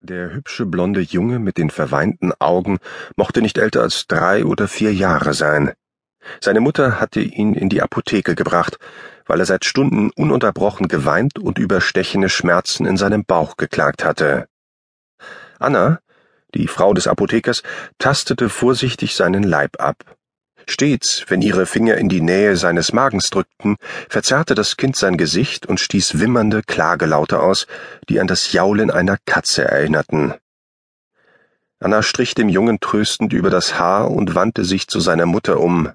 Der hübsche blonde Junge mit den verweinten Augen mochte nicht älter als drei oder vier Jahre sein. Seine Mutter hatte ihn in die Apotheke gebracht, weil er seit Stunden ununterbrochen geweint und über stechende Schmerzen in seinem Bauch geklagt hatte. Anna, die Frau des Apothekers, tastete vorsichtig seinen Leib ab. Stets, wenn ihre Finger in die Nähe seines Magens drückten, verzerrte das Kind sein Gesicht und stieß wimmernde Klagelaute aus, die an das Jaulen einer Katze erinnerten. Anna strich dem Jungen tröstend über das Haar und wandte sich zu seiner Mutter um.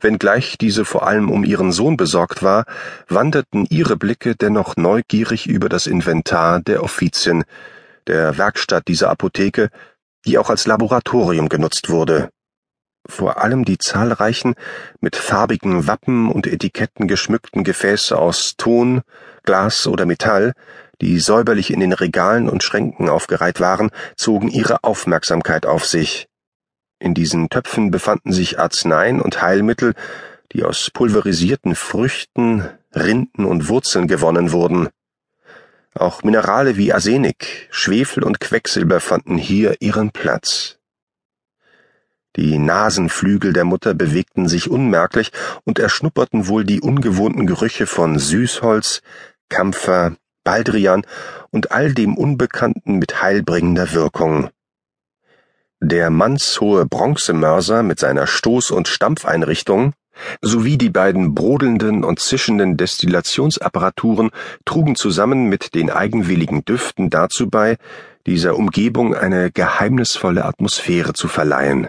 Wenngleich diese vor allem um ihren Sohn besorgt war, wanderten ihre Blicke dennoch neugierig über das Inventar der Offizien, der Werkstatt dieser Apotheke, die auch als Laboratorium genutzt wurde vor allem die zahlreichen mit farbigen Wappen und Etiketten geschmückten Gefäße aus Ton, Glas oder Metall, die säuberlich in den Regalen und Schränken aufgereiht waren, zogen ihre Aufmerksamkeit auf sich. In diesen Töpfen befanden sich Arzneien und Heilmittel, die aus pulverisierten Früchten, Rinden und Wurzeln gewonnen wurden. Auch Minerale wie Arsenik, Schwefel und Quecksilber fanden hier ihren Platz. Die Nasenflügel der Mutter bewegten sich unmerklich und erschnupperten wohl die ungewohnten Gerüche von Süßholz, Kampfer, Baldrian und all dem Unbekannten mit heilbringender Wirkung. Der mannshohe Bronzemörser mit seiner Stoß- und Stampfeinrichtung sowie die beiden brodelnden und zischenden Destillationsapparaturen trugen zusammen mit den eigenwilligen Düften dazu bei, dieser Umgebung eine geheimnisvolle Atmosphäre zu verleihen.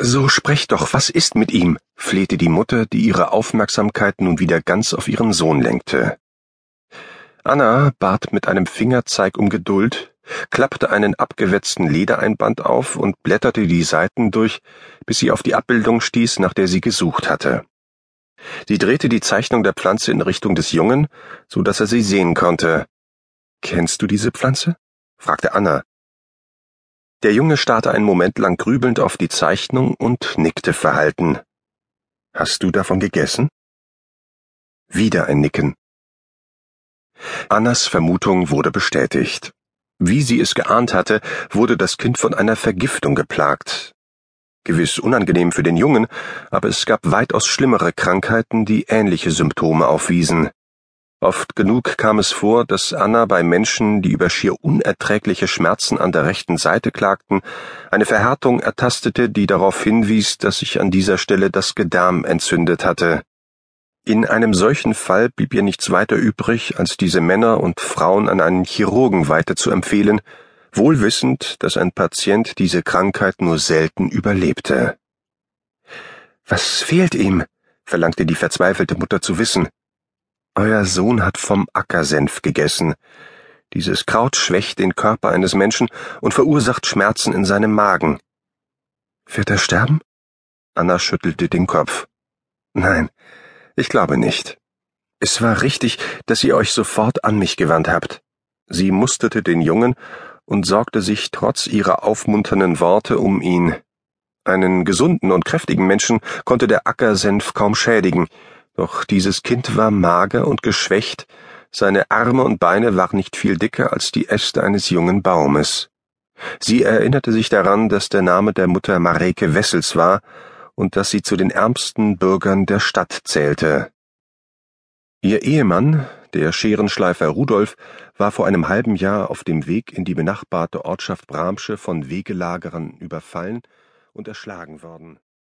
So sprecht doch, was ist mit ihm? flehte die Mutter, die ihre Aufmerksamkeit nun wieder ganz auf ihren Sohn lenkte. Anna bat mit einem Fingerzeig um Geduld, klappte einen abgewetzten Ledereinband auf und blätterte die Seiten durch, bis sie auf die Abbildung stieß, nach der sie gesucht hatte. Sie drehte die Zeichnung der Pflanze in Richtung des Jungen, so dass er sie sehen konnte. Kennst du diese Pflanze? fragte Anna, der Junge starrte einen Moment lang grübelnd auf die Zeichnung und nickte verhalten. Hast du davon gegessen? Wieder ein Nicken. Annas Vermutung wurde bestätigt. Wie sie es geahnt hatte, wurde das Kind von einer Vergiftung geplagt. Gewiss unangenehm für den Jungen, aber es gab weitaus schlimmere Krankheiten, die ähnliche Symptome aufwiesen. Oft genug kam es vor, dass Anna bei Menschen, die über schier unerträgliche Schmerzen an der rechten Seite klagten, eine Verhärtung ertastete, die darauf hinwies, dass sich an dieser Stelle das Gedärm entzündet hatte. In einem solchen Fall blieb ihr nichts weiter übrig, als diese Männer und Frauen an einen Chirurgen weiter zu empfehlen, wohl wissend, dass ein Patient diese Krankheit nur selten überlebte. Was fehlt ihm? verlangte die verzweifelte Mutter zu wissen. Euer Sohn hat vom Ackersenf gegessen. Dieses Kraut schwächt den Körper eines Menschen und verursacht Schmerzen in seinem Magen. Wird er sterben? Anna schüttelte den Kopf. Nein, ich glaube nicht. Es war richtig, dass ihr euch sofort an mich gewandt habt. Sie musterte den Jungen und sorgte sich trotz ihrer aufmunternden Worte um ihn. Einen gesunden und kräftigen Menschen konnte der Ackersenf kaum schädigen, doch dieses Kind war mager und geschwächt, seine Arme und Beine waren nicht viel dicker als die Äste eines jungen Baumes. Sie erinnerte sich daran, dass der Name der Mutter Mareke Wessels war und dass sie zu den ärmsten Bürgern der Stadt zählte. Ihr Ehemann, der Scherenschleifer Rudolf, war vor einem halben Jahr auf dem Weg in die benachbarte Ortschaft Bramsche von Wegelagerern überfallen und erschlagen worden